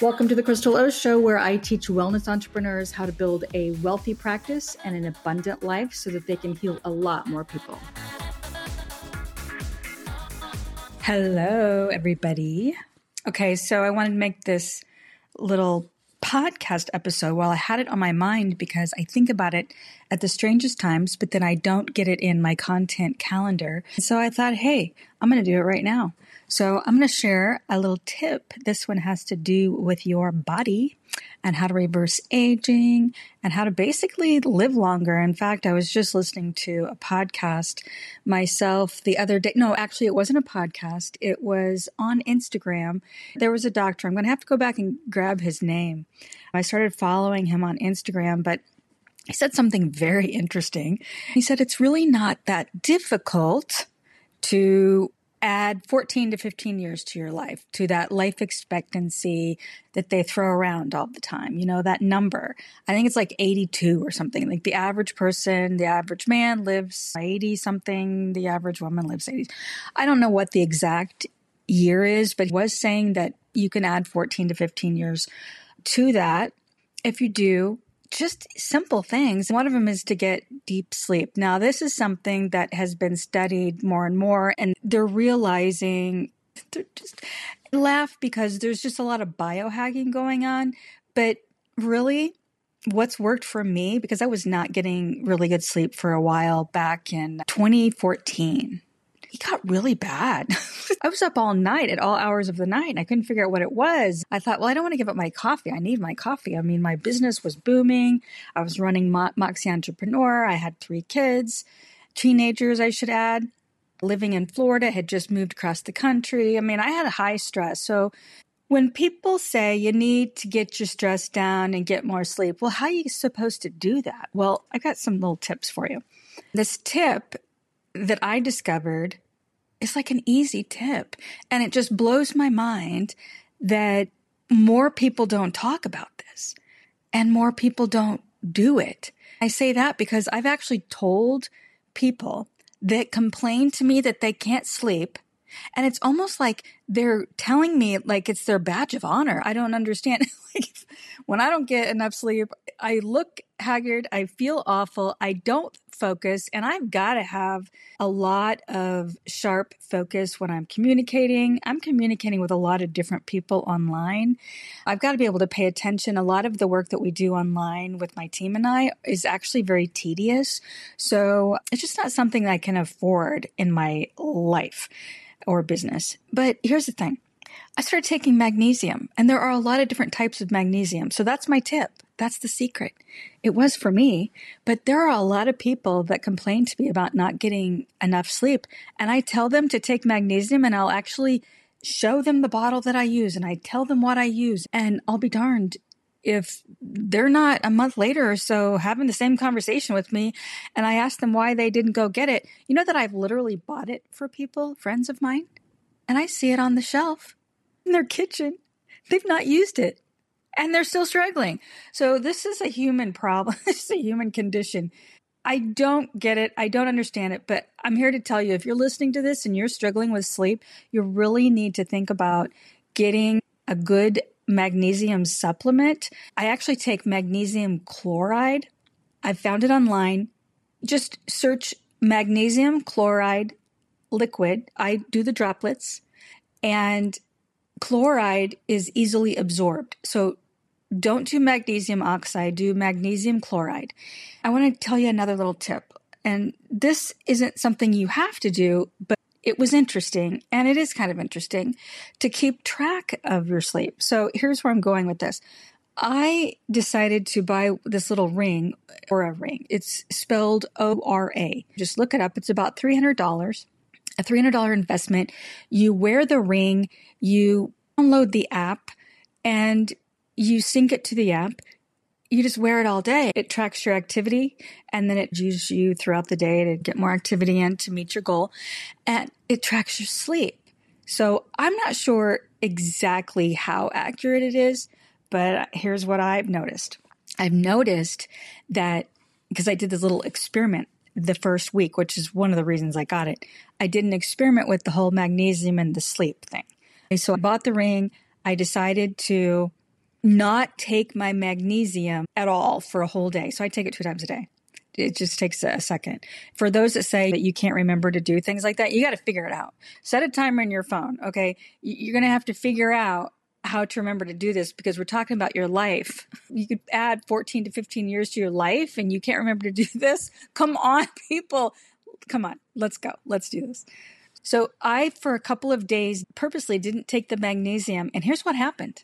Welcome to the Crystal O Show, where I teach wellness entrepreneurs how to build a wealthy practice and an abundant life so that they can heal a lot more people. Hello, everybody. Okay, so I wanted to make this little podcast episode while I had it on my mind because I think about it at the strangest times, but then I don't get it in my content calendar. So I thought, hey, I'm going to do it right now. So I'm going to share a little tip. This one has to do with your body and how to reverse aging and how to basically live longer. In fact, I was just listening to a podcast myself the other day. No, actually, it wasn't a podcast. It was on Instagram. There was a doctor. I'm going to have to go back and grab his name. I started following him on Instagram, but he said something very interesting. He said it's really not that difficult to add 14 to 15 years to your life, to that life expectancy that they throw around all the time. You know, that number. I think it's like 82 or something. Like the average person, the average man lives 80 something, the average woman lives 80. I don't know what the exact year is, but was saying that you can add 14 to 15 years to that. If you do, just simple things. One of them is to get deep sleep. Now, this is something that has been studied more and more, and they're realizing they're just laugh because there's just a lot of biohacking going on. But really, what's worked for me, because I was not getting really good sleep for a while back in 2014 he got really bad. I was up all night at all hours of the night and I couldn't figure out what it was. I thought, well, I don't want to give up my coffee. I need my coffee. I mean, my business was booming. I was running Mo- Moxie Entrepreneur. I had three kids, teenagers, I should add. Living in Florida, had just moved across the country. I mean, I had a high stress. So when people say you need to get your stress down and get more sleep, well, how are you supposed to do that? Well, I got some little tips for you. This tip that I discovered is like an easy tip. And it just blows my mind that more people don't talk about this and more people don't do it. I say that because I've actually told people that complain to me that they can't sleep. And it's almost like they're telling me like it's their badge of honor. I don't understand. like when I don't get enough sleep, I look haggard. I feel awful. I don't focus and I've got to have a lot of sharp focus when I'm communicating. I'm communicating with a lot of different people online. I've got to be able to pay attention. A lot of the work that we do online with my team and I is actually very tedious. So it's just not something that I can afford in my life or business. But here's the thing. I started taking magnesium and there are a lot of different types of magnesium. So that's my tip. That's the secret. It was for me, but there are a lot of people that complain to me about not getting enough sleep. And I tell them to take magnesium and I'll actually show them the bottle that I use and I tell them what I use. And I'll be darned if they're not a month later or so having the same conversation with me and I ask them why they didn't go get it. You know that I've literally bought it for people, friends of mine, and I see it on the shelf in their kitchen. They've not used it and they're still struggling. So this is a human problem. this is a human condition. I don't get it. I don't understand it, but I'm here to tell you if you're listening to this and you're struggling with sleep, you really need to think about getting a good magnesium supplement. I actually take magnesium chloride. I found it online. Just search magnesium chloride liquid. I do the droplets and chloride is easily absorbed. So don't do magnesium oxide, do magnesium chloride. I want to tell you another little tip. And this isn't something you have to do, but it was interesting and it is kind of interesting to keep track of your sleep. So here's where I'm going with this. I decided to buy this little ring Oura ring. It's spelled O R A. Just look it up. It's about $300, a $300 investment. You wear the ring, you download the app, and you sync it to the app. You just wear it all day. It tracks your activity and then it uses you throughout the day to get more activity in to meet your goal. And it tracks your sleep. So I'm not sure exactly how accurate it is, but here's what I've noticed. I've noticed that because I did this little experiment the first week, which is one of the reasons I got it. I did an experiment with the whole magnesium and the sleep thing. So I bought the ring. I decided to not take my magnesium at all for a whole day. So I take it two times a day. It just takes a second. For those that say that you can't remember to do things like that, you got to figure it out. Set a timer in your phone. Okay. You're going to have to figure out how to remember to do this because we're talking about your life. You could add 14 to 15 years to your life and you can't remember to do this. Come on, people. Come on. Let's go. Let's do this. So I, for a couple of days, purposely didn't take the magnesium. And here's what happened.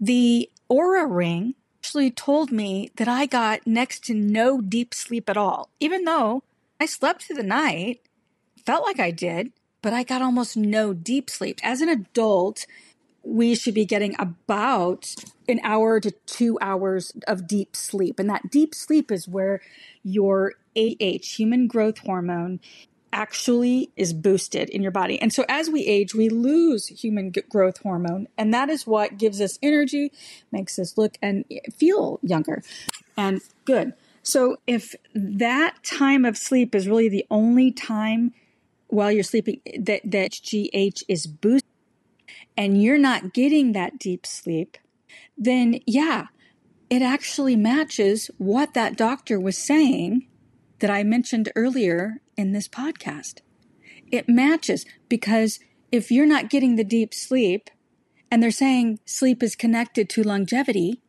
The Oura ring actually told me that I got next to no deep sleep at all, even though I slept through the night, felt like I did, but I got almost no deep sleep. As an adult, we should be getting about an hour to two hours of deep sleep. And that deep sleep is where your AH, human growth hormone, actually is boosted in your body. And so as we age, we lose human growth hormone, and that is what gives us energy, makes us look and feel younger and good. So if that time of sleep is really the only time while you're sleeping that that GH is boosted and you're not getting that deep sleep, then yeah, it actually matches what that doctor was saying that I mentioned earlier in this podcast. It matches because if you're not getting the deep sleep and they're saying sleep is connected to longevity,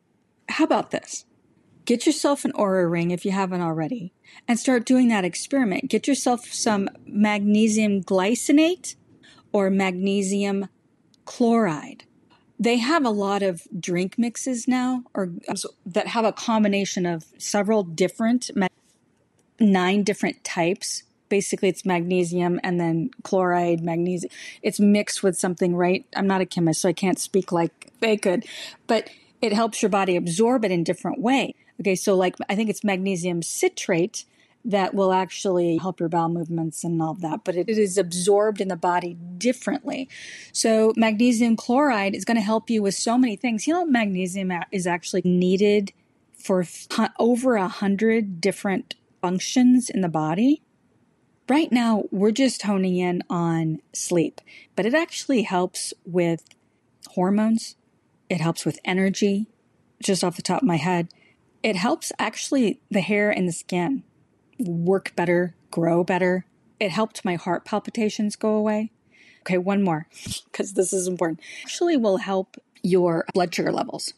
how about this? Get yourself an Oura ring if you haven't already and start doing that experiment. Get yourself some magnesium glycinate or magnesium chloride. They have a lot of drink mixes now or um, that have a combination of several different nine different types. Basically, it's magnesium and then chloride, magnesium. It's mixed with something, right? I'm not a chemist, so I can't speak like they could, but it helps your body absorb it in different way. Okay, so like I think it's magnesium citrate that will actually help your bowel movements and all of that, but it is absorbed in the body differently. So magnesium chloride is going to help you with so many things. You know, magnesium is actually needed for over a hundred different functions in the body. Right now, we're just honing in on sleep, but it actually helps with hormones. It helps with energy, just off the top of my head. It helps actually the hair and the skin work better, grow better. It helped my heart palpitations go away. Okay, one more, because this is important. Actually, will help your blood sugar levels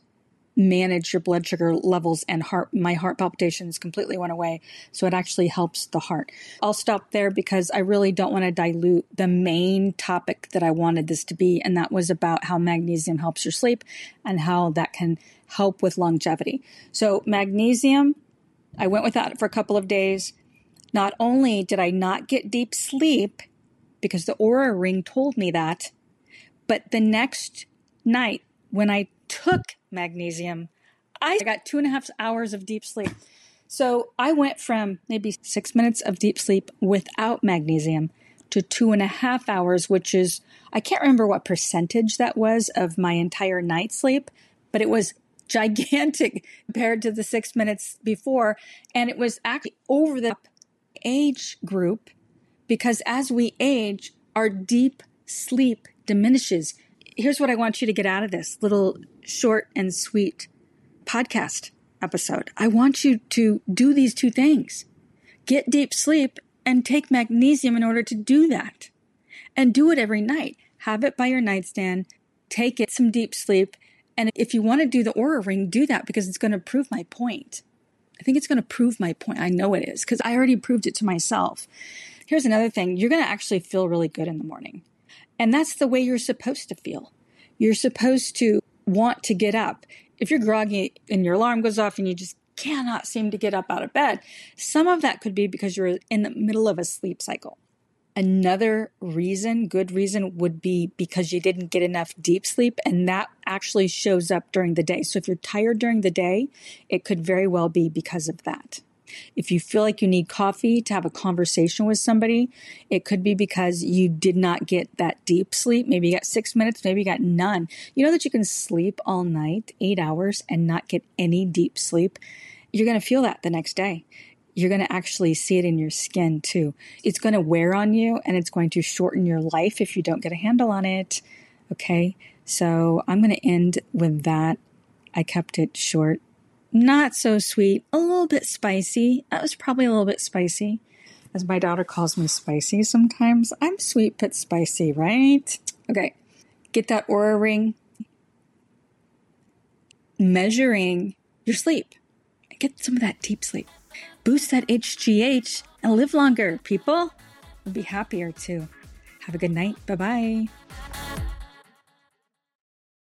manage your blood sugar levels and heart my heart palpitations completely went away so it actually helps the heart i'll stop there because i really don't want to dilute the main topic that i wanted this to be and that was about how magnesium helps your sleep and how that can help with longevity so magnesium i went without it for a couple of days not only did i not get deep sleep because the Oura ring told me that but the next night when i took magnesium, I got two and a half hours of deep sleep. So I went from maybe six minutes of deep sleep without magnesium to two and a half hours, which is, I can't remember what percentage that was of my entire night sleep, but it was gigantic compared to the six minutes before. And it was actually over the age group because as we age, our deep sleep diminishes. Here's what I want you to get out of this little short and sweet podcast episode. I want you to do these two things get deep sleep and take magnesium in order to do that. And do it every night. Have it by your nightstand, take it some deep sleep. And if you want to do the Oura ring, do that because it's going to prove my point. I think it's going to prove my point. I know it is because I already proved it to myself. Here's another thing you're going to actually feel really good in the morning. And that's the way you're supposed to feel. You're supposed to want to get up. If you're groggy and your alarm goes off and you just cannot seem to get up out of bed, some of that could be because you're in the middle of a sleep cycle. Another reason, good reason, would be because you didn't get enough deep sleep, and that actually shows up during the day. So if you're tired during the day, it could very well be because of that. If you feel like you need coffee to have a conversation with somebody, it could be because you did not get that deep sleep. Maybe you got six minutes, maybe you got none. You know that you can sleep all night, eight hours, and not get any deep sleep? You're going to feel that the next day. You're going to actually see it in your skin too. It's going to wear on you and it's going to shorten your life if you don't get a handle on it. Okay. So I'm going to end with that I kept it short. Not so sweet, a little bit spicy. That was probably a little bit spicy. As my daughter calls me spicy sometimes. I'm sweet but spicy, right? Okay. Get that Oura ring. Measuring your sleep. Get some of that deep sleep. Boost that HGH and live longer, people. Be happier too. Have a good night. Bye bye.